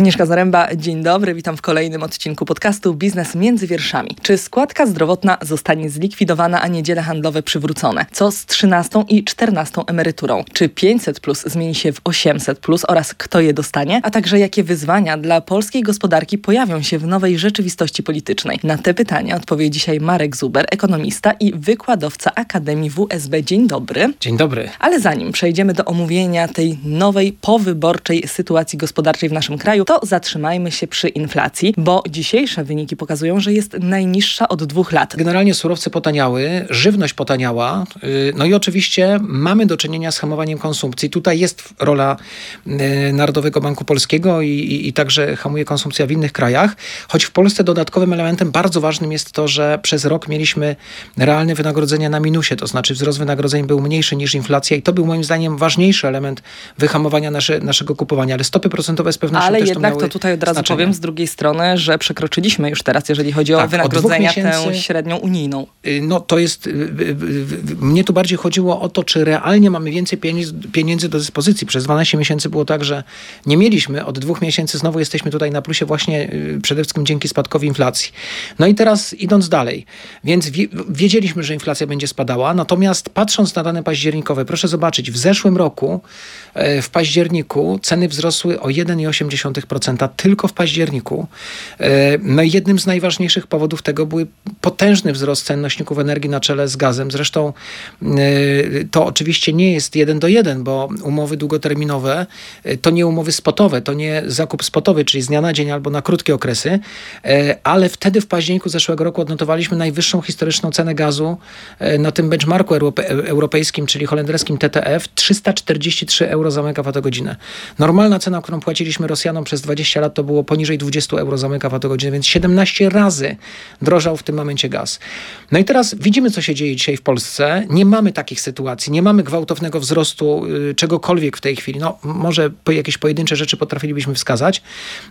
Agnieszka Zaręba, dzień dobry, witam w kolejnym odcinku podcastu Biznes między wierszami. Czy składka zdrowotna zostanie zlikwidowana, a niedziele handlowe przywrócone? Co z 13 i 14 emeryturą? Czy 500 plus zmieni się w 800 plus oraz kto je dostanie? A także jakie wyzwania dla polskiej gospodarki pojawią się w nowej rzeczywistości politycznej? Na te pytania odpowie dzisiaj Marek Zuber, ekonomista i wykładowca Akademii WSB. Dzień dobry. Dzień dobry. Ale zanim przejdziemy do omówienia tej nowej powyborczej sytuacji gospodarczej w naszym kraju, to zatrzymajmy się przy inflacji, bo dzisiejsze wyniki pokazują, że jest najniższa od dwóch lat. Generalnie surowce potaniały, żywność potaniała, y, no i oczywiście mamy do czynienia z hamowaniem konsumpcji. Tutaj jest rola y, Narodowego Banku Polskiego i, i, i także hamuje konsumpcja w innych krajach, choć w Polsce dodatkowym elementem bardzo ważnym jest to, że przez rok mieliśmy realne wynagrodzenia na minusie, to znaczy wzrost wynagrodzeń był mniejszy niż inflacja i to był moim zdaniem ważniejszy element wyhamowania nasze, naszego kupowania, ale stopy procentowe z pewnością Ale też jednak to, tutaj od razu znaczenie. powiem z drugiej strony, że przekroczyliśmy już teraz, jeżeli chodzi o Tak, dwóch wynagrodzenia, miesięcy- tę średnią unijną. Y, No to jest, y, mnie tu bardziej chodziło o to, czy realnie mamy więcej pieniędzy, pieniędzy do dyspozycji. Przez 12 miesięcy było tak, że nie mieliśmy, od dwóch miesięcy znowu jesteśmy tutaj na plusie właśnie y, przede wszystkim dzięki spadkowi inflacji. No i teraz idąc dalej, więc wie, wiedzieliśmy, że inflacja będzie spadała, natomiast patrząc na dane październikowe, proszę zobaczyć, w zeszłym roku w październiku ceny wzrosły o 1,8% tylko w październiku. E, No i jednym z najważniejszych powodów tego były potężny wzrost cen nośników energii na czele z gazem. Zresztą e, to oczywiście nie jest jeden do jeden, bo umowy długoterminowe e, to nie umowy spotowe, to nie zakup spotowy, czyli z dnia na dzień albo na krótkie okresy, ale wtedy w październiku zeszłego roku odnotowaliśmy najwyższą historyczną cenę gazu na tym benchmarku europe, europejskim, czyli holenderskim TTF 343 euro za megawattogodzinę. Normalna cena, którą płaciliśmy Rosjanom przez 20 lat to było poniżej 20 euro za megawattogodzinę, więc 17 razy drożał w tym momencie gaz. No i teraz widzimy, co się dzieje dzisiaj w Polsce. Nie mamy takich sytuacji, nie mamy gwałtownego wzrostu y, czegokolwiek w tej chwili. No, może jakieś pojedyncze rzeczy potrafilibyśmy wskazać,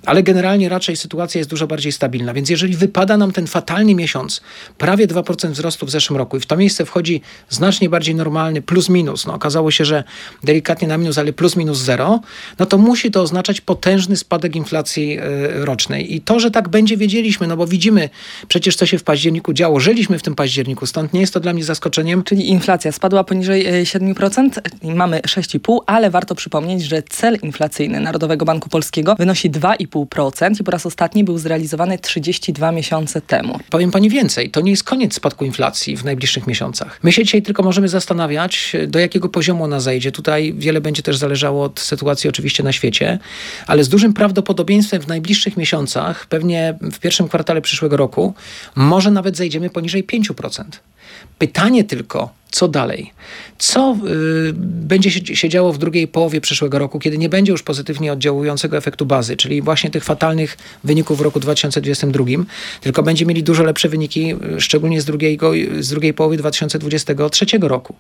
ale generalnie raczej sytuacja jest dużo bardziej stabilna. Więc jeżeli wypada nam ten fatalny miesiąc, prawie 2% wzrostu w zeszłym roku i w to miejsce wchodzi znacznie bardziej normalny plus minus, no okazało się, że delikatnie na minus, ale plus minus zero, no to musi to oznaczać potężny spadek inflacji y, rocznej. I to, że tak będzie, wiedzieliśmy, no bo widzimy przecież, co się w październiku działo. Żyliśmy w tym październiku, stąd nie jest to dla mnie zaskoczeniem. Czyli inflacja spadła poniżej e, 7%, i mamy 6,5%, ale warto przypomnieć, że cel inflacyjny Narodowego Banku Polskiego wynosi 2,5% i po raz ostatni był zrealizowany 32 miesiące temu. Powiem pani więcej, to nie jest koniec spadku inflacji w najbliższych miesiącach. My się dzisiaj tylko możemy zastanawiać, do jakiego poziomu ona zajdzie. Tutaj wiele będzie też zależało od sytuacji oczywiście na świecie, ale z dużym prawdopodobieństwem w najbliższych miesiącach, pewnie w pierwszym kwartale przyszłego roku, może nawet zejdziemy poniżej 5%. Pytanie tylko, co dalej? Co y, będzie się, się działo w drugiej połowie przyszłego roku, kiedy nie będzie już pozytywnie oddziałującego efektu bazy, czyli właśnie tych fatalnych wyników w roku 2022, tylko będzie mieli dużo lepsze wyniki, y, szczególnie z, drugiego, z drugiej połowy 2023 roku.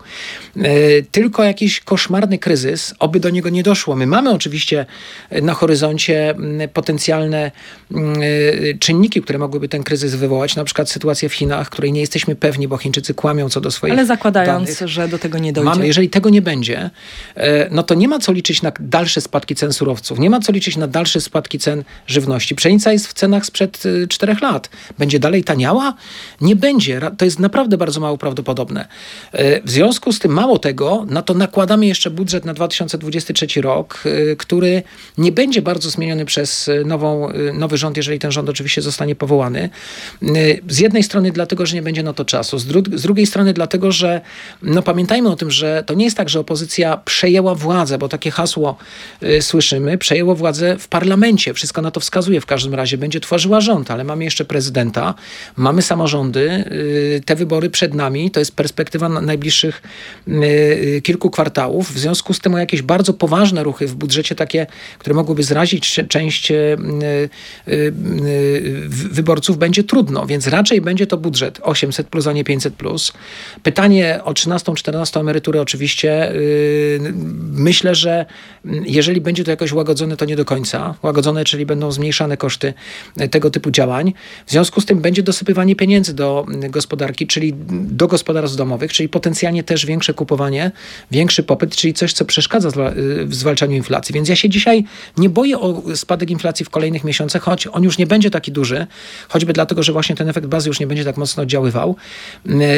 Y, tylko jakiś koszmarny kryzys, oby do niego nie doszło. My mamy oczywiście na horyzoncie mm, potencjalne mm, y, czynniki, które mogłyby ten kryzys wywołać, na przykład sytuację w Chinach, której nie jesteśmy pewni, bo Chińczycy kłamią co do swoich Ale zakładając, danych. że do tego nie dojdzie. Mamy, jeżeli tego nie będzie, e, no to nie ma co liczyć na dalsze spadki cen surowców, nie ma co liczyć na dalsze spadki cen żywności. Pszenica jest w cenach sprzed y, czterech lat. Będzie dalej taniała? Nie będzie. To jest naprawdę bardzo mało prawdopodobne. E, W związku z tym, mało tego, na to nakładamy jeszcze budżet na 2023 rok, który nie będzie bardzo zmieniony przez nową, nowy rząd, jeżeli ten rząd oczywiście zostanie powołany. Z jednej strony dlatego, że nie będzie na to czasu, z, dru- z drugiej strony dlatego, że no pamiętajmy o tym, że to nie jest tak, że opozycja przejęła władzę, bo takie hasło y, słyszymy, przejęło władzę w parlamencie. Wszystko na to wskazuje w każdym razie. Będzie tworzyła rząd, ale mamy jeszcze prezydenta, mamy samorządy, y, te wybory przed nami, to jest perspektywa na najbliższych y, y, kilku kwartałów. W związku z tym o jakieś bardzo poważne ruchy w budżecie, takie, które mogłyby zrazić część y, y, wyborców, będzie trudno, więc raczej będzie to budżet 800 plus, a nie 500 plus. Pytanie o 13-14 emeryturę oczywiście yy, myślę, że jeżeli będzie to jakoś łagodzone, to nie do końca. Łagodzone, czyli będą zmniejszane koszty tego typu działań. W związku z tym będzie dosypywanie pieniędzy do gospodarki, czyli do gospodarstw domowych, czyli potencjalnie też większe kupowanie, większy popyt, czyli coś, co przeszkadza w zwalczaniu inflacji. Więc ja się dzisiaj nie boję o spadek inflacji w kolejnych miesiącach, choć on już nie będzie taki duży, choćby dlatego, że właśnie ten efekt bazy już nie będzie tak mocno oddziaływał.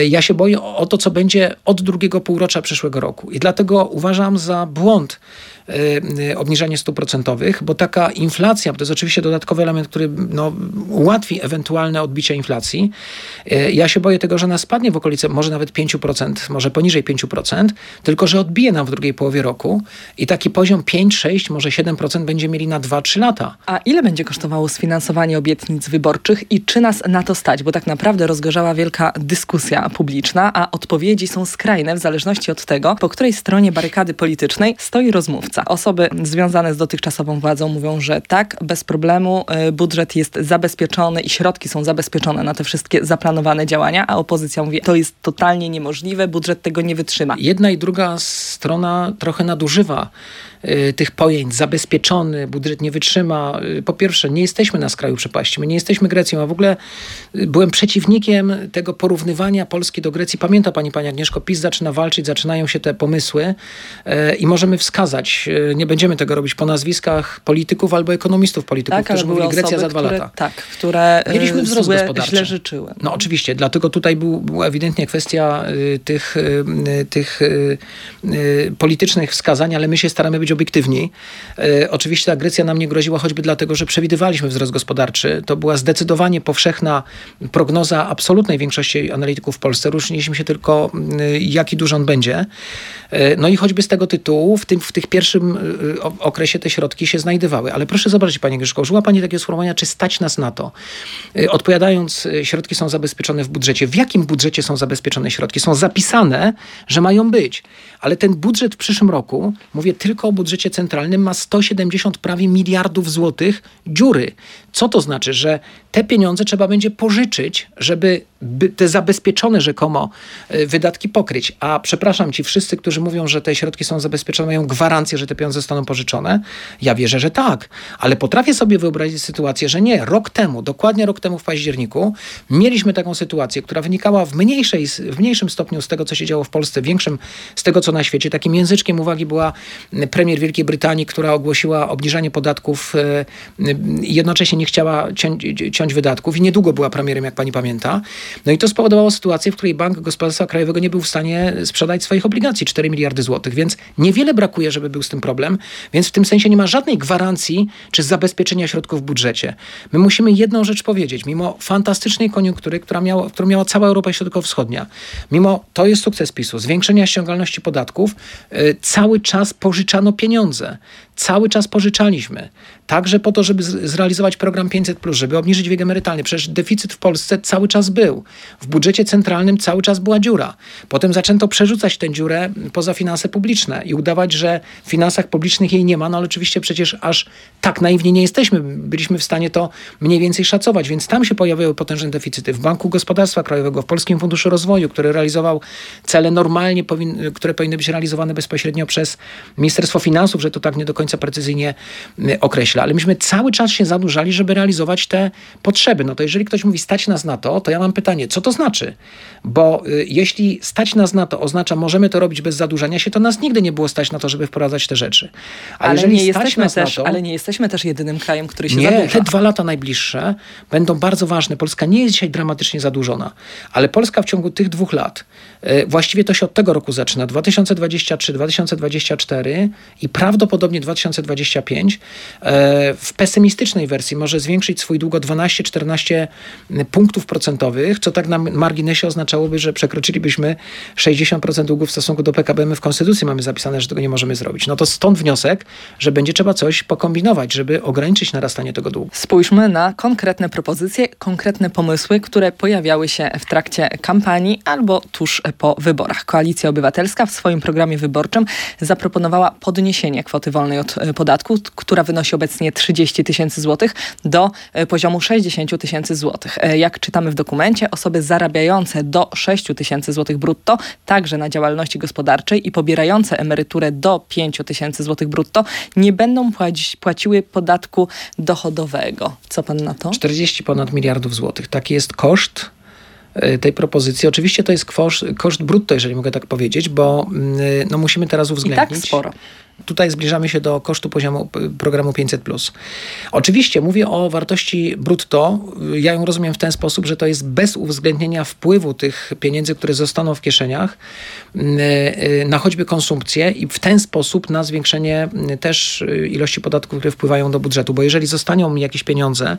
Ja się boję o to, co będzie od drugiego półrocza przyszłego roku. I dlatego uważam za błąd Y, obniżanie stóp procentowych, bo taka inflacja, to jest oczywiście dodatkowy element, który no, ułatwi ewentualne odbicie inflacji. Y, ja się boję tego, że ona spadnie w okolice może nawet 5%, może poniżej 5%, tylko że odbije nam w drugiej połowie roku i taki poziom 5, 6, może 7% będzie mieli na 2-3 lata. A ile będzie kosztowało sfinansowanie obietnic wyborczych i czy nas na to stać? Bo tak naprawdę rozgorzała wielka dyskusja publiczna, a odpowiedzi są skrajne w zależności od tego, po której stronie barykady politycznej stoi rozmówca. Osoby związane z dotychczasową władzą mówią, że tak, bez problemu y, budżet jest zabezpieczony i środki są zabezpieczone na te wszystkie zaplanowane działania, a opozycja mówi, to jest totalnie niemożliwe, budżet tego nie wytrzyma. Jedna i druga strona trochę nadużywa tych pojęć, zabezpieczony, budżet nie wytrzyma. Y, po pierwsze, nie jesteśmy na skraju przepaści, my nie jesteśmy Grecją, a w ogóle y, byłem przeciwnikiem tego porównywania Polski do Grecji. Pamięta pani, pani Agnieszko, PiS zaczyna walczyć, zaczynają się te pomysły i możemy wskazać, nie będziemy tego robić po nazwiskach polityków albo ekonomistów polityków, tak, którzy mówili Grecja za dwa które, lata. Tak, które Mieliśmy wzrost złe, gospodarczy. źle życzyły. No oczywiście, dlatego tutaj był, była ewidentnie kwestia y, tych, y, tych y, politycznych wskazań, ale my się staramy być obiektywni. E, oczywiście ta Grecja nam nie groziła choćby dlatego, że przewidywaliśmy wzrost gospodarczy. To była zdecydowanie powszechna prognoza absolutnej większości analityków w Polsce. Różniliśmy się tylko, e, jaki duży on będzie. E, no i choćby z tego tytułu w tym, w tych pierwszym okresie te środki się znajdowały. Ale proszę zobaczyć, Pani Grzeszko, użyła Pani takiego sformułowania, czy stać nas na to? Odpowiadając, środki są zabezpieczone w budżecie. W jakim budżecie są zabezpieczone środki? Są zapisane, że mają być. Ale ten budżet w przyszłym roku, mówię tylko o budżecie centralnym, ma 170 prawie miliardów złotych dziury. Co to znaczy? Że te pieniądze trzeba będzie pożyczyć, żeby te zabezpieczone rzekomo e, wydatki pokryć. A przepraszam ci wszyscy, którzy mówią, że te środki są zabezpieczone, mają gwarancję, że te pieniądze zostaną pożyczone. Ja wierzę, że tak. Ale potrafię sobie wyobrazić sytuację, że nie. Rok temu, dokładnie rok temu w październiku, mieliśmy taką sytuację, która wynikała w, mniejszej, w mniejszym stopniu z tego, co się działo w Polsce, większym z tego, co na świecie. Takim języczkiem uwagi była premier Wielkiej Brytanii, która ogłosiła obniżanie podatków i jednocześnie nie chciała ciąć, ciąć wydatków i niedługo była premierem, jak pani pamięta. No i to spowodowało sytuację, w której Bank Gospodarstwa Krajowego nie był w stanie sprzedać swoich obligacji 4 miliardy złotych, więc niewiele brakuje, żeby był z tym problem, więc w tym sensie nie ma żadnej gwarancji czy zabezpieczenia środków w budżecie. My musimy jedną rzecz powiedzieć, mimo fantastycznej koniunktury, która miała, którą miała cała Europa Środkowo-Wschodnia, mimo, to jest sukces PiSu, zwiększenia ściągalności podatków, yy, cały czas pożyczano pieniądze cały czas pożyczaliśmy. Także po to, żeby zrealizować program 500, żeby obniżyć wiek emerytalny. Przecież deficyt w Polsce cały czas był. W budżecie centralnym cały czas była dziura. Potem zaczęto przerzucać tę dziurę poza finanse publiczne i udawać, że w finansach publicznych jej nie ma. No ale oczywiście przecież aż tak naiwnie nie jesteśmy. Byliśmy w stanie to mniej więcej szacować, więc tam się pojawiały potężne deficyty. W Banku Gospodarstwa Krajowego, w Polskim Funduszu Rozwoju, który realizował cele normalnie, które powinny być realizowane bezpośrednio przez Ministerstwo Finansów, że to tak nie do końca precyzyjnie y, ale myśmy cały czas się zadłużali, żeby realizować te potrzeby. No to jeżeli ktoś mówi stać nas na to, to ja mam pytanie, co to znaczy? Bo y, jeśli stać nas na to oznacza, możemy to robić bez zadłużania się, to nas nigdy nie było stać na to, żeby wprowadzać te rzeczy. A ale, nie jesteśmy też, to, ale nie jesteśmy też jedynym krajem, który się nie, zadłuża. te dwa lata najbliższe będą bardzo ważne. Polska nie jest dzisiaj dramatycznie zadłużona, ale Polska w ciągu tych dwóch lat, y, właściwie to się od tego roku zaczyna, 2023, 2024 i prawdopodobnie 2025 2025 e, w pesymistycznej wersji może zwiększyć swój dług o 12-14 punktów procentowych, co tak na marginesie oznaczałoby, że przekroczylibyśmy 60% długu w stosunku do PKB. My w Konstytucji mamy zapisane, że tego nie możemy zrobić. No to stąd wniosek, że będzie trzeba coś pokombinować, żeby ograniczyć narastanie tego długu. Spójrzmy na konkretne propozycje, konkretne pomysły, które pojawiały się w trakcie kampanii albo tuż po wyborach. Koalicja Obywatelska w swoim programie wyborczym zaproponowała podniesienie kwoty wolnej od podatku, która wynosi obecnie 30 tysięcy złotych do poziomu 60 tysięcy złotych. Jak czytamy w dokumencie, osoby zarabiające do 6 tysięcy złotych brutto, także na działalności gospodarczej i pobierające emeryturę do 5 tysięcy złotych brutto, nie będą płaci, płaciły podatku dochodowego. Co pan na to? 40 ponad miliardów złotych. Taki jest koszt e, tej propozycji. Oczywiście to jest koszt, koszt brutto, jeżeli mogę tak powiedzieć, bo mm, no, musimy teraz uwzględnić. I tak sporo. Tutaj zbliżamy się do kosztu poziomu programu 500. Oczywiście mówię o wartości brutto. Ja ją rozumiem w ten sposób, że to jest bez uwzględnienia wpływu tych pieniędzy, które zostaną w kieszeniach mm, e, na choćby konsumpcję i w ten sposób na zwiększenie też ilości podatków, które wpływają do budżetu. Bo jeżeli zostaną mi jakieś pieniądze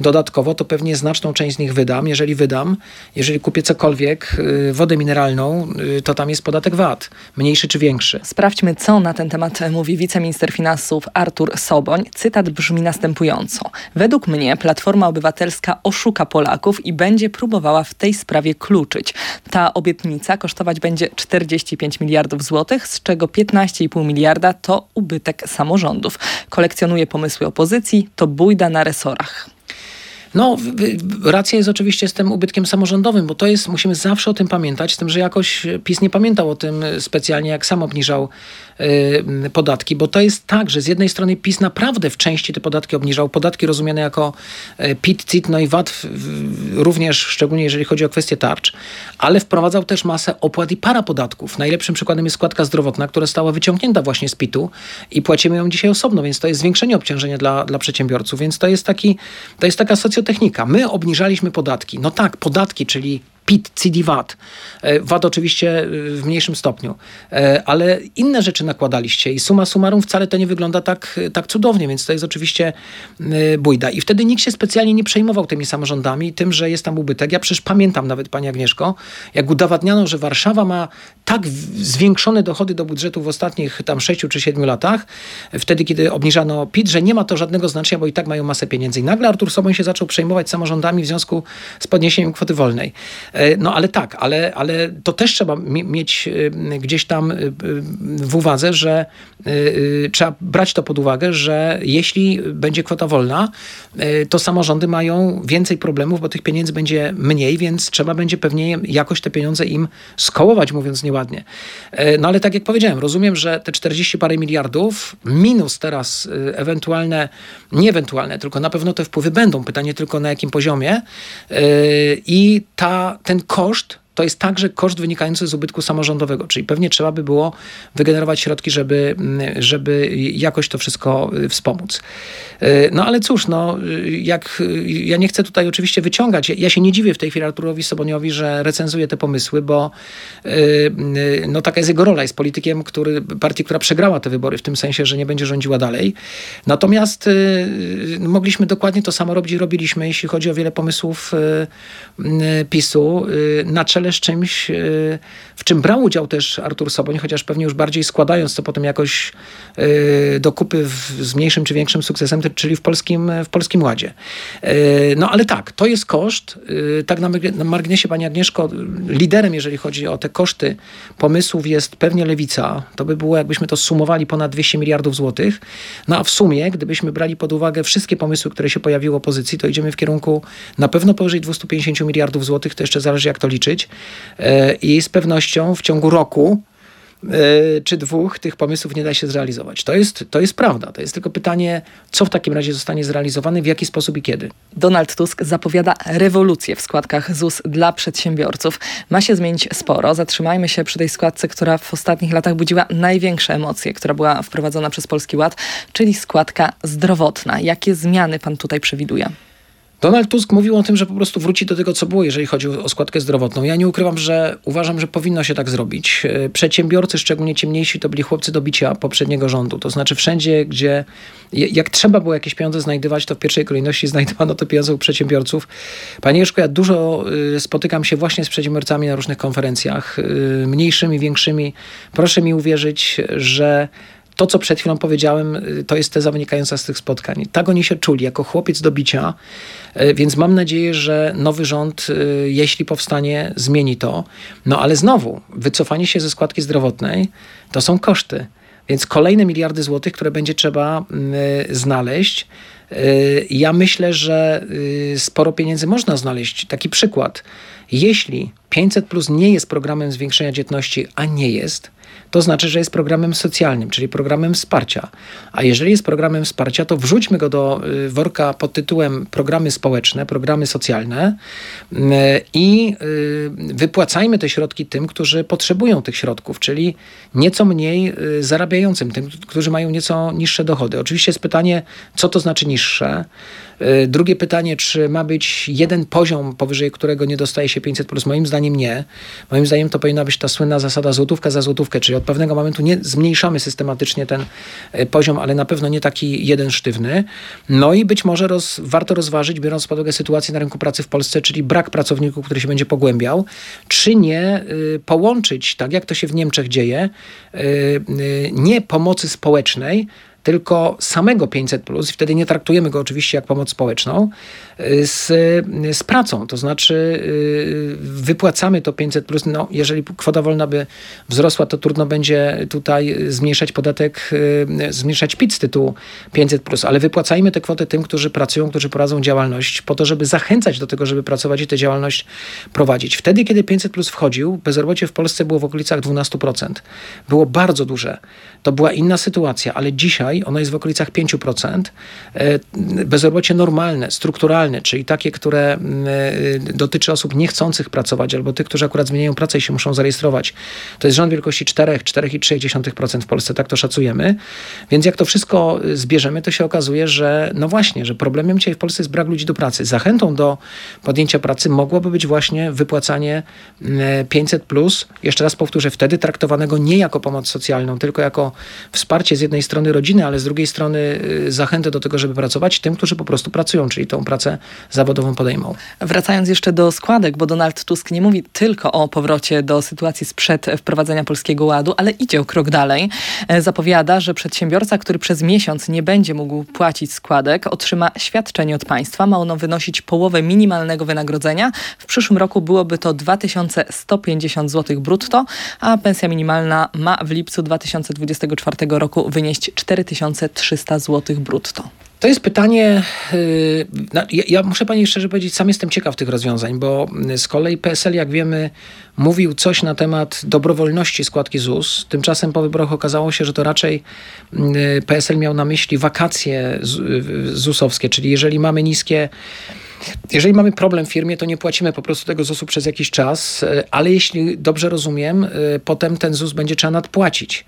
dodatkowo, to pewnie znaczną część z nich wydam. Jeżeli wydam, jeżeli kupię cokolwiek, wodę mineralną, to tam jest podatek VAT, mniejszy czy większy. Sprawdźmy, co na ten temat mówi wiceminister finansów Artur Soboń. Cytat brzmi następująco. Według mnie Platforma Obywatelska oszuka Polaków i będzie próbowała w tej sprawie kluczyć. Ta obietnica kosztować będzie 45 miliardów złotych, z czego 15,5 miliarda to ubytek samorządów. Kolekcjonuje pomysły opozycji, to bójda na resorach. No, racja jest oczywiście z tym ubytkiem samorządowym, bo to jest, musimy zawsze o tym pamiętać, z tym, że jakoś PiS nie pamiętał o tym specjalnie, jak sam obniżał podatki, bo to jest tak, że z jednej strony PiS naprawdę w części te podatki obniżał, podatki rozumiane jako y, PIT, CIT, no i VAT również, szczególnie jeżeli chodzi o kwestie tarcz, ale wprowadzał też masę opłat i parapodatków. Najlepszym przykładem jest składka zdrowotna, która została wyciągnięta właśnie z PIT-u i płacimy ją dzisiaj osobno, więc to jest zwiększenie obciążenia dla, dla przedsiębiorców, więc to jest taki, to jest taka socjotechnika. My obniżaliśmy podatki. No tak, podatki, czyli PIT, CD, VAT. E, VAT oczywiście e, w mniejszym stopniu, e, ale inne rzeczy nakładaliście i suma summarum wcale to nie wygląda tak, tak cudownie, więc to jest oczywiście bójda. I wtedy nikt się specjalnie nie przejmował tymi samorządami, tym, że jest tam ubytek. Ja przecież pamiętam nawet, Pani Agnieszko, jak udowadniano, że Warszawa ma tak zwiększone dochody do budżetu w ostatnich tam 6 czy 7 latach, wtedy, kiedy obniżano PIT, że nie ma to żadnego znaczenia, bo i tak mają masę pieniędzy. I nagle Artur Soboń się zaczął przejmować samorządami w związku z podniesieniem kwoty wolnej. E, no ale tak, ale, ale to też trzeba mieć e, gdzieś tam e, w uwadze, że trzeba brać to pod uwagę, że jeśli będzie kwota wolna, to samorządy mają więcej problemów, bo tych pieniędzy będzie mniej, więc trzeba będzie pewnie jakoś te pieniądze im skołować, mówiąc nieładnie. No ale tak jak powiedziałem, rozumiem, że te 40 parę miliardów minus teraz ewentualne, nie ewentualne, tylko na pewno te wpływy będą. Pytanie tylko na jakim poziomie i ta ten koszt to jest także koszt wynikający z ubytku samorządowego, czyli pewnie trzeba by było wygenerować środki, żeby, mm, żeby jakoś to wszystko y, wspomóc. Y, no ale cóż, no, y, jak, ja nie chcę tutaj oczywiście wyciągać, ja się nie dziwię w tej chwili Arturowi Soboniowi, że recenzuje te pomysły, bo no, taka jest jego rola, jest politykiem który, partii, która przegrała te wybory, w tym sensie, że nie będzie rządziła dalej. Natomiast mogliśmy dokładnie to samo robić robiliśmy, jeśli chodzi o wiele pomysłów PiSu na czele z czymś, e, w czym brał udział też Artur Soboń, chociaż pewnie już bardziej składając to potem jakoś e, do kupy w, z mniejszym czy większym sukcesem, czyli w Polskim, w polskim Ładzie. E, no ale tak, to jest koszt. Tak na, na marginesie, Pani Agnieszko, liderem, jeżeli chodzi o te koszty pomysłów jest pewnie Lewica. To by było, jakbyśmy to sumowali, ponad 200 miliardów złotych. No a w sumie, gdybyśmy brali pod uwagę wszystkie pomysły, które się pojawiły opozycji, to idziemy w kierunku na pewno powyżej 250 miliardów złotych. To jeszcze zależy, jak to liczyć. E, i z pewnością w ciągu roku e, czy dwóch tych pomysłów nie da się zrealizować. To jest, to jest prawda. To jest tylko pytanie, co w takim razie zostanie zrealizowane, w jaki sposób i kiedy. Donald Tusk zapowiada rewolucję w składkach ZUS dla przedsiębiorców. Ma się zmienić sporo. Zatrzymajmy się przy tej składce, która w ostatnich latach budziła największe emocje, która była wprowadzona przez Polski Ład, czyli składka zdrowotna. Jakie zmiany pan tutaj przewiduje? Donald Tusk mówił o tym, że po prostu wróci do tego, co było, jeżeli chodzi o składkę zdrowotną. Ja nie ukrywam, że uważam, że powinno się tak zrobić. E, przedsiębiorcy, szczególnie ciemniejsi, to byli chłopcy do bicia poprzedniego rządu. To znaczy wszędzie, gdzie jak trzeba było jakieś pieniądze znajdywać, to w pierwszej kolejności znajdowano te pieniądze u przedsiębiorców. Panie Jeszko, ja dużo e, spotykam się właśnie z przedsiębiorcami na różnych konferencjach, e, mniejszymi, większymi. Proszę mi uwierzyć, że to, co przed chwilą powiedziałem, y, to jest teza wynikająca z tych spotkań. Tak oni się czuli, jako chłopiec do bicia, y, więc mam nadzieję, że nowy rząd, y, jeśli powstanie, zmieni to. No ale znowu, wycofanie się ze składki zdrowotnej to są koszty Więc kolejne miliardy złotych, które będzie trzeba y, znaleźć. Y, ja myślę, że y, sporo pieniędzy można znaleźć. Taki przykład. Jeśli 500 plus nie jest programem zwiększenia dzietności, a nie jest, to znaczy, że jest programem socjalnym, czyli programem wsparcia. A jeżeli jest programem wsparcia, to wrzućmy go do y, worka pod tytułem programy społeczne, programy socjalne y, i y, wypłacajmy te środki tym, którzy potrzebują tych środków, czyli nieco mniej zarabiającym, tym, którzy mają nieco niższe dochody. Oczywiście jest pytanie, co to znaczy niższe. Drugie pytanie, czy ma być jeden poziom, powyżej którego nie dostaje się 500, plus? moim zdaniem nie. Moim zdaniem to powinna być ta słynna zasada złotówka za złotówkę, czyli od pewnego momentu nie zmniejszamy systematycznie ten e, poziom, ale na pewno nie taki jeden sztywny. No i być może roz, warto rozważyć, biorąc pod uwagę sytuację na rynku pracy w Polsce, czyli brak pracowników, który się będzie pogłębiał, czy nie y, połączyć, tak jak to się w Niemczech dzieje, y, y, nie pomocy społecznej, tylko samego 500, plus, wtedy nie traktujemy go oczywiście jak pomoc społeczną, z, z pracą. To znaczy, y, wypłacamy to 500, plus. no, jeżeli kwota wolna by wzrosła, to trudno będzie tutaj zmniejszać podatek, y, zmniejszać PIT z tytułu 500, plus, ale wypłacajmy te kwoty tym, którzy pracują, którzy prowadzą działalność, po to, żeby zachęcać do tego, żeby pracować i tę działalność prowadzić. Wtedy, kiedy 500 plus wchodził, bezrobocie w Polsce było w okolicach 12%. Było bardzo duże. To była inna sytuacja, ale dzisiaj ono jest w okolicach 5%. E, bezrobocie normalne, strukturalne, czyli takie, które mm, e, dotyczy osób niechcących pracować albo tych, którzy akurat zmieniają pracę i się muszą zarejestrować, to jest rząd wielkości 4, 4,3% w Polsce, tak to szacujemy. Więc jak to wszystko zbierzemy, to się okazuje, że no właśnie, że problemem dzisiaj w Polsce jest brak ludzi do pracy. Zachętą do podjęcia pracy mogłoby być właśnie wypłacanie 500, mm, plus, jeszcze raz powtórzę, wtedy traktowanego nie jako pomoc socjalną, tylko jako wsparcie z jednej strony rodziny, ale z drugiej strony y, zachętę do tego, żeby pracować tym, którzy po prostu pracują, czyli tą pracę zawodową podejmą. Wracając jeszcze do składek, bo Donald Tusk nie mówi tylko o powrocie do sytuacji sprzed wprowadzenia Polskiego Ładu, ale idzie o krok dalej. E, zapowiada, że przedsiębiorca, który przez miesiąc nie będzie mógł płacić składek, otrzyma świadczenie od państwa. Ma ono wynosić połowę minimalnego wynagrodzenia. W przyszłym roku byłoby to 2150 zł brutto, a pensja minimalna ma w lipcu 2024 roku wynieść 4000 2300 zł brutto. To jest pytanie, y, ja, ja, muszę pani szczerze powiedzieć, sam jestem ciekaw tych rozwiązań, bo z kolei PSL, jak wiemy, mówił coś na temat dobrowolności składki ZUS. Tymczasem po wyborach okazało się, że to raczej y, PSL miał na myśli wakacje ZUS-owskie, czyli jeżeli mamy niskie jeżeli mamy problem w firmie, to nie płacimy po prostu tego ZUS-u przez jakiś czas, y, ale jeśli dobrze rozumiem, potem ten ZUS będzie trzeba nadpłacić.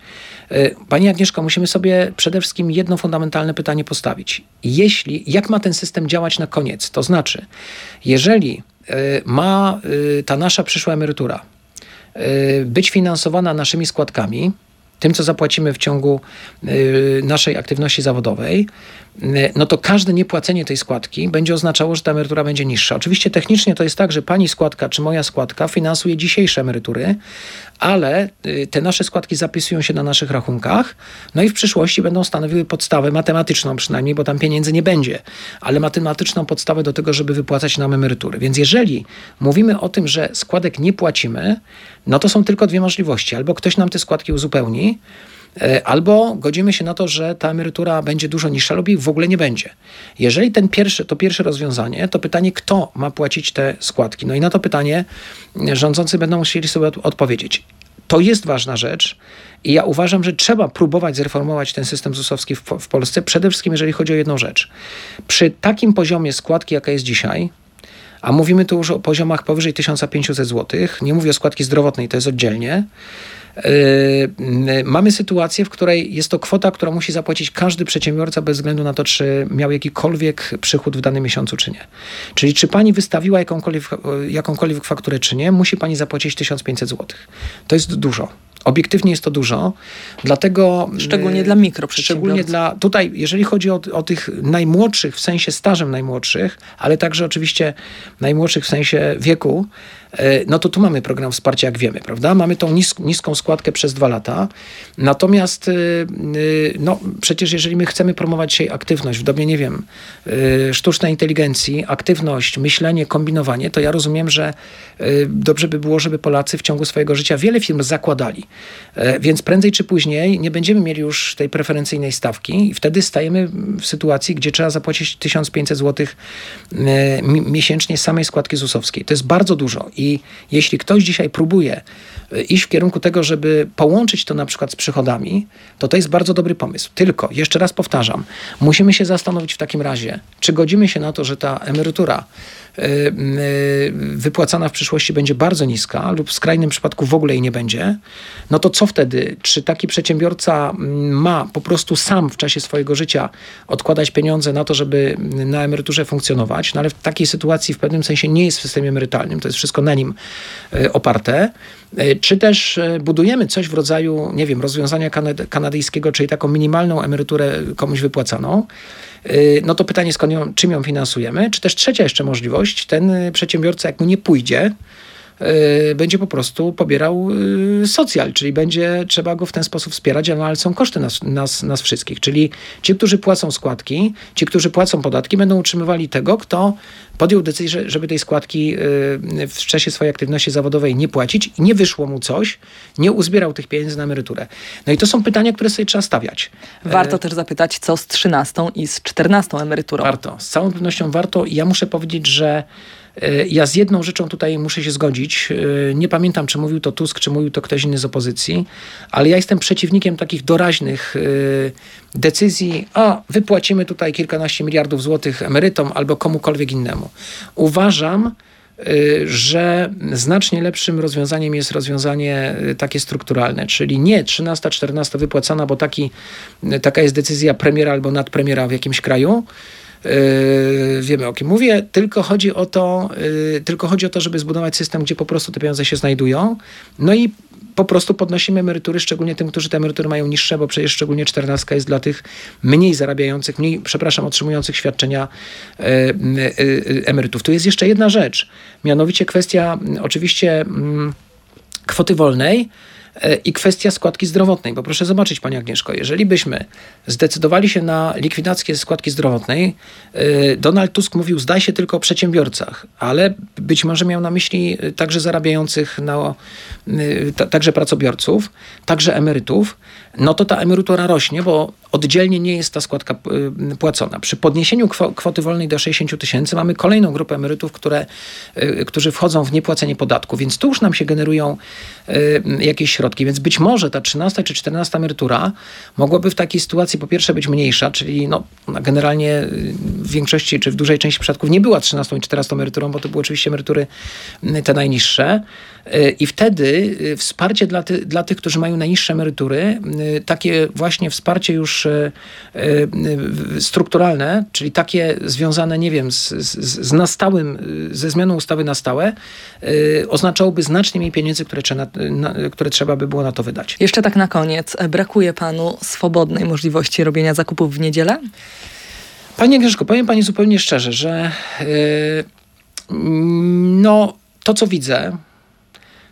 E, pani Agnieszko, musimy sobie przede wszystkim jedno fundamentalne pytanie postawić. Jeśli, jak ma ten system działać na koniec? To znaczy, jeżeli e, ma e, ta nasza przyszła emerytura być finansowana naszymi składkami, tym, co zapłacimy w ciągu naszej aktywności zawodowej, no to każde niepłacenie tej składki będzie oznaczało, że ta emerytura będzie niższa. Oczywiście technicznie to jest tak, że pani składka czy moja składka finansuje dzisiejsze emerytury, ale y, te nasze składki zapisują się na naszych rachunkach, no i w przyszłości będą stanowiły podstawę matematyczną przynajmniej, bo tam pieniędzy nie będzie, ale matematyczną podstawę do tego, żeby wypłacać nam emerytury. Więc jeżeli mówimy o tym, że składek nie płacimy, no to są tylko dwie możliwości. Albo ktoś nam te składki uzupełni, E, albo godzimy się na to, że ta emerytura będzie dużo niższa lub w ogóle nie będzie. Jeżeli ten pierwszy, to pierwsze rozwiązanie, to pytanie, kto ma płacić te składki? No i na to pytanie rządzący będą musieli sobie odpowiedzieć. To jest ważna rzecz i ja uważam, że trzeba próbować zreformować ten system ZUS-owski w, w Polsce, przede wszystkim jeżeli chodzi o jedną rzecz. Przy takim poziomie składki, jaka jest dzisiaj, a mówimy tu już o poziomach powyżej 1500 zł, nie mówię o składki zdrowotnej, to jest oddzielnie, mamy sytuację, w której jest to kwota, którą musi zapłacić każdy przedsiębiorca bez względu na to, czy miał jakikolwiek przychód w danym miesiącu, czy nie. Czyli czy pani wystawiła jakąkolwiek, jakąkolwiek fakturę, czy nie, musi pani zapłacić 1500 zł. To jest dużo. Obiektywnie jest to dużo, dlatego... Szczególnie dla mikroprzedsiębiorców. Szczególnie dla... Tutaj, jeżeli chodzi o, o tych najmłodszych, w sensie stażem najmłodszych, ale także oczywiście najmłodszych w sensie wieku, no to tu mamy program wsparcia, jak wiemy, prawda? Mamy tą nis niską składkę przez dwa lata. Natomiast e, no, przecież jeżeli my chcemy promować dzisiaj aktywność w dobie, nie wiem, sztucznej inteligencji, aktywność, myślenie, kombinowanie, to ja rozumiem, że dobrze by było, żeby Polacy w ciągu swojego życia wiele firm zakładali. Więc prędzej czy później nie będziemy mieli już tej preferencyjnej stawki i wtedy stajemy w sytuacji, gdzie trzeba zapłacić 1500 zł miesięcznie samej składki ZUS-owskiej. To jest bardzo dużo i jeśli ktoś dzisiaj próbuje e, iść w kierunku tego, żeby połączyć to na przykład z przychodami, to to jest bardzo dobry pomysł. Tylko, jeszcze raz powtarzam, musimy się zastanowić w takim razie, czy godzimy się na to, że ta emerytura wypłacana w przyszłości będzie bardzo niska lub w skrajnym przypadku w ogóle jej nie będzie, no to co wtedy? Czy taki przedsiębiorca ma po prostu sam w czasie swojego życia odkładać pieniądze na to, żeby na emeryturze funkcjonować? No ale w takiej sytuacji w pewnym sensie nie jest w systemie emerytalnym, to jest wszystko na nim e, oparte. E, czy też e, budujemy coś w rodzaju, nie wiem, rozwiązania kanadyjskiego, czyli taką minimalną emeryturę komuś wypłacaną, no to pytanie, skąd ją, czym ją finansujemy? Czy też trzecia jeszcze możliwość, ten przedsiębiorca, jak mu nie pójdzie, będzie po prostu pobierał y, socjal, czyli będzie trzeba go w ten sposób wspierać, no, ale są koszty nas, nas, nas wszystkich. Czyli ci, którzy płacą składki, ci, którzy płacą podatki, będą utrzymywali tego, kto podjął decyzję, żeby tej składki y, w czasie swojej aktywności zawodowej nie płacić i nie wyszło mu coś, nie uzbierał tych pieniędzy na emeryturę. No i to są pytania, które sobie trzeba stawiać. Warto też zapytać, co z 13 i z 14 emeryturą. Warto, z całą pewnością warto. Ja muszę powiedzieć, że ja z jedną rzeczą tutaj muszę się zgodzić. E, nie pamiętam, czy mówił to Tusk, czy mówił to ktoś inny z opozycji, ale ja jestem przeciwnikiem takich doraźnych e, decyzji, a wypłacimy tutaj kilkanaście miliardów złotych emerytom albo komukolwiek innemu. Uważam, że znacznie lepszym rozwiązaniem jest rozwiązanie takie strukturalne, czyli nie 13-14 wypłacana, bo taki, taka jest decyzja premiera albo nadpremiera w jakimś kraju, wiemy o kim mówię, tylko chodzi o to, yy, tylko chodzi o to, żeby zbudować system, gdzie po prostu te pieniądze się znajdują. No i po prostu podnosimy emerytury, szczególnie tym, którzy te emerytury mają niższe, bo przecież szczególnie czternastka jest dla tych mniej zarabiających, mniej, przepraszam, otrzymujących świadczenia e, emerytów. Tu jest jeszcze jedna rzecz, mianowicie kwestia oczywiście mm, kwoty wolnej, i kwestia składki zdrowotnej, bo proszę zobaczyć, Pani Agnieszko, jeżeli byśmy zdecydowali się na likwidację składki zdrowotnej, e, Donald Tusk mówił, zdaj się tylko o przedsiębiorcach, ale być może miał na myśli e, także zarabiających, na, także pracobiorców, także emerytów, no to ta emerytura rośnie, bo oddzielnie nie jest ta składka y, płacona. Przy podniesieniu kwoty wolnej do 60 tysięcy mamy kolejną grupę emerytów, które, y, którzy wchodzą w niepłacenie podatku, więc tu już nam się generują y, jakieś środki. Więc być może ta 13 czy 14 emerytura mogłaby w takiej sytuacji po pierwsze być mniejsza, czyli no, generalnie w większości czy w dużej części przypadków nie była 13 i 14 emeryturą, bo to były oczywiście emerytury te najniższe. I wtedy wsparcie dla, ty, dla tych, którzy mają najniższe emerytury, takie właśnie wsparcie już E, e, strukturalne, czyli takie związane, nie wiem, z, z, z nastałym, ze zmianą ustawy na stałe, oznaczałoby znacznie mniej pieniędzy, które trzeba, na, które trzeba by było na to wydać. Jeszcze tak na koniec, brakuje panu swobodnej możliwości robienia zakupów w niedzielę? Panie Agnieszko, powiem pani zupełnie szczerze, że yy, no, to co widzę,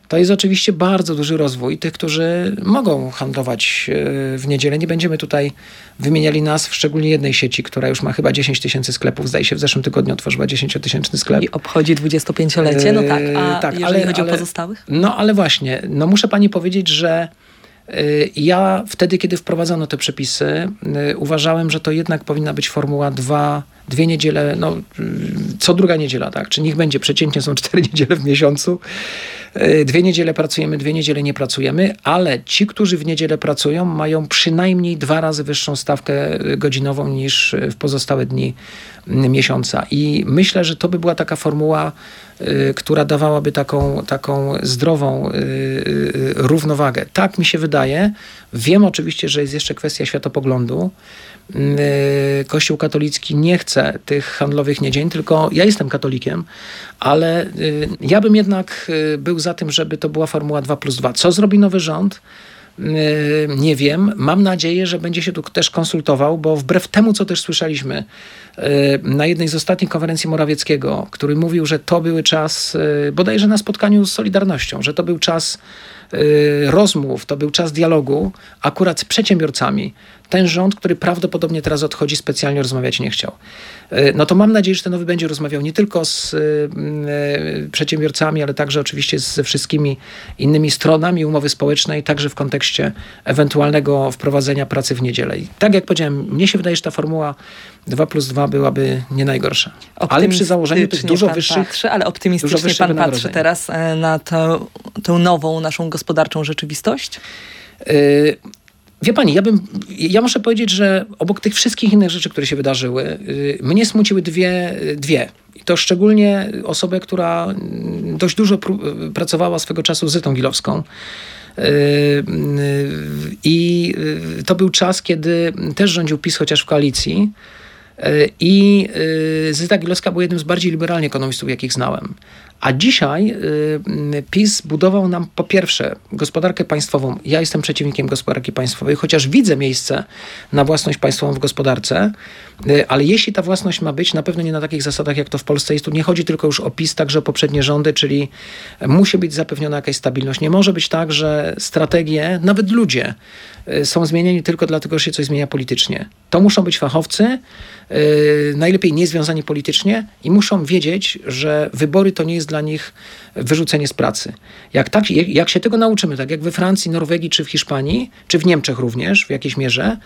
to jest oczywiście bardzo duży rozwój tych, którzy mogą handlować e, w niedzielę. Nie będziemy tutaj wymieniali nazw, szczególnie jednej sieci, która już ma chyba 10 tysięcy sklepów. Zdaje się, w zeszłym tygodniu otworzyła 10-tysięczny sklep. I obchodzi 25-lecie, no tak. A e, tak, jeżeli ale, chodzi ale, o pozostałych? No ale właśnie, no muszę pani powiedzieć, że e, ja wtedy, kiedy wprowadzono te przepisy, uważałem, że to jednak powinna być formuła 2 dwie niedziele, no co druga niedziela, tak? Czy niech będzie przeciętnie są cztery niedziele w miesiącu. E, dwie niedziele pracujemy, dwie niedziele nie pracujemy, ale ci, którzy w niedzielę pracują, mają przynajmniej dwa razy wyższą stawkę godzinową niż w pozostałe dni miesiąca. I myślę, że to by była taka formuła, e, która dawałaby taką, taką zdrową równowagę. Tak mi się wydaje. Wiem oczywiście, że jest jeszcze kwestia światopoglądu. Kościół katolicki nie chce tych handlowych niedzień, tylko ja jestem katolikiem, ale y, ja bym jednak y, był za tym, żeby to była formuła 2 plus 2. Co zrobi nowy rząd? Nie wiem. Mam nadzieję, że będzie się tu też konsultował, bo wbrew temu, co też słyszeliśmy na jednej z ostatnich konferencji Morawieckiego, który mówił, że to były czas, bodajże na spotkaniu z Solidarnością, że to był czas rozmów, to był czas dialogu akurat z przedsiębiorcami. Ten rząd, który prawdopodobnie teraz odchodzi, specjalnie rozmawiać nie chciał. No to mam nadzieję, że ten nowy będzie rozmawiał nie tylko z przedsiębiorcami, ale także oczywiście ze wszystkimi innymi stronami umowy społecznej, także w kontekście ewentualnego wprowadzenia pracy w niedzielę. I tak jak powiedziałem, mnie się wydaje, że ta formuła 2 plus 2 byłaby nie najgorsza. Ale przy założeniu tych dużo wyższych. Patrzy, ale optymistycznie pan patrzy teraz e, na tę nową naszą gospodarczą rzeczywistość? Wie pani, ja bym, ja muszę powiedzieć, że obok tych wszystkich innych rzeczy, które się wydarzyły, yy, mnie smuciły dwie, dwie. I to szczególnie osobę, która mm, dość dużo pracowała swego czasu z Zytą Gilowską. Yy, I to był czas, kiedy też rządził PiS, chociaż w koalicji. I Zyta Gilowska był jednym z bardziej liberalnych ekonomistów, jakich znałem. A dzisiaj y, PiS budował nam po pierwsze gospodarkę państwową. Ja jestem przeciwnikiem gospodarki państwowej, chociaż widzę miejsce na własność państwową w gospodarce, y, ale jeśli ta własność ma być, na pewno nie na takich zasadach, jak to w Polsce jest. Tu nie chodzi tylko już o PiS, także o poprzednie rządy, czyli musi być zapewniona jakaś stabilność. Nie może być tak, że strategie, nawet ludzie, y, są zmieniani tylko dlatego, że się coś zmienia politycznie. To muszą być fachowcy, najlepiej niezwiązani politycznie i muszą wiedzieć, że wybory to nie jest dla nich wyrzucenie z pracy. Jak, tak, jak się tego nauczymy, tak jak we Francji, Norwegii czy w Hiszpanii, czy w Niemczech również w jakiejś mierze,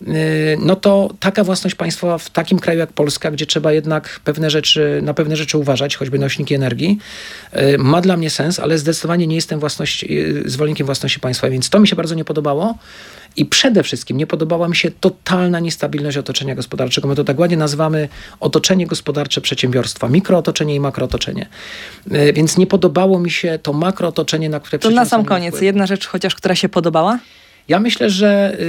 yy, no to taka własność państwowa w takim kraju jak Polska, gdzie trzeba jednak pewne rzeczy, na pewne rzeczy uważać, choćby nośniki energii, yy, ma dla mnie sens, ale zdecydowanie nie jestem własności, yy, zwolennikiem własności państwa, więc to mi się bardzo nie podobało. I przede wszystkim nie podobała mi się totalna niestabilność otoczenia gospodarczego. My to tak ładnie nazywamy otoczenie gospodarcze przedsiębiorstwa, mikrootoczenie i makrootoczenie. E, więc nie podobało mi się to makrootoczenie, na które To na sam koniec, jedna rzecz chociaż, która się podobała? Ja myślę, że y,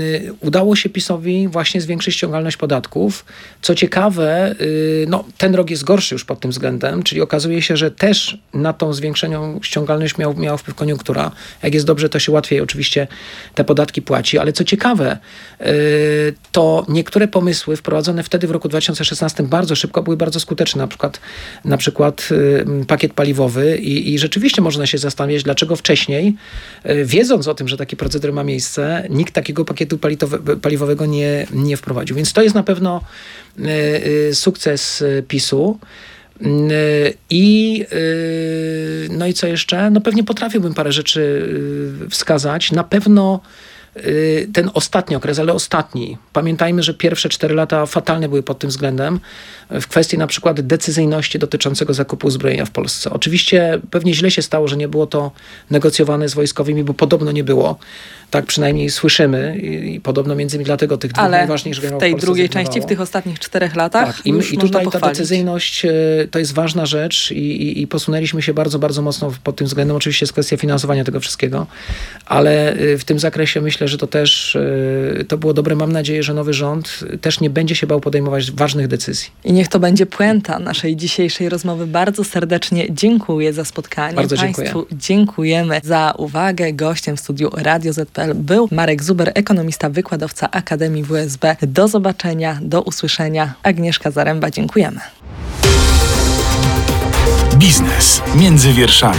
y, udało się PiSowi właśnie zwiększyć ściągalność podatków. Co ciekawe, y, no, ten rok jest gorszy już pod tym względem, czyli okazuje się, że też na tą zwiększoną ściągalność miał, wpływ koniunktura. Jak jest dobrze, to się łatwiej oczywiście te podatki płaci, ale co ciekawe, y, to niektóre pomysły wprowadzone wtedy w roku 2016 bardzo szybko były bardzo skuteczne, na przykład, na przykład y, pakiet paliwowy i, i rzeczywiście można się zastanawiać, dlaczego wcześniej, y, wiedząc o tym, że takie proceder ma miejsce, nikt takiego pakietu paliwowego nie, nie wprowadził. Więc to jest na pewno e, e, sukces e, PiSu. I no i co jeszcze? No pewnie potrafiłbym parę rzeczy wskazać. Na pewno ten ostatni okres, ale ostatni. Pamiętajmy, że pierwsze cztery lata fatalne były pod tym względem w kwestii na przykład decyzyjności dotyczącego zakupu uzbrojenia w Polsce. Oczywiście pewnie źle się stało, że nie było to negocjowane z wojskowymi, bo podobno nie było. Tak przynajmniej słyszymy i, i podobno między innymi dlatego tych dwóch Ale najważniejszych w tej drugiej części, w tych ostatnich czterech latach tak, i, i tutaj ta decyzyjność e, to jest ważna rzecz i, i, i, posunęliśmy się bardzo, bardzo mocno pod tym względem. Oczywiście jest kwestia finansowania tego wszystkiego, ale e, w tym zakresie myślę, że to też e, to było dobre. Mam nadzieję, że nowy rząd też nie będzie się bał podejmować ważnych decyzji. I niech to będzie puenta naszej dzisiejszej rozmowy. Bardzo serdecznie dziękuję za spotkanie. Bardzo Państwu dziękuję. dziękujemy za uwagę. Gościem w studiu Radio ZPL był Marek Zuber, ekonomista, wykładowca Akademii WSB. Do zobaczenia, do usłyszenia. Agnieszka Zaręba, dziękujemy. Biznes między wierszami.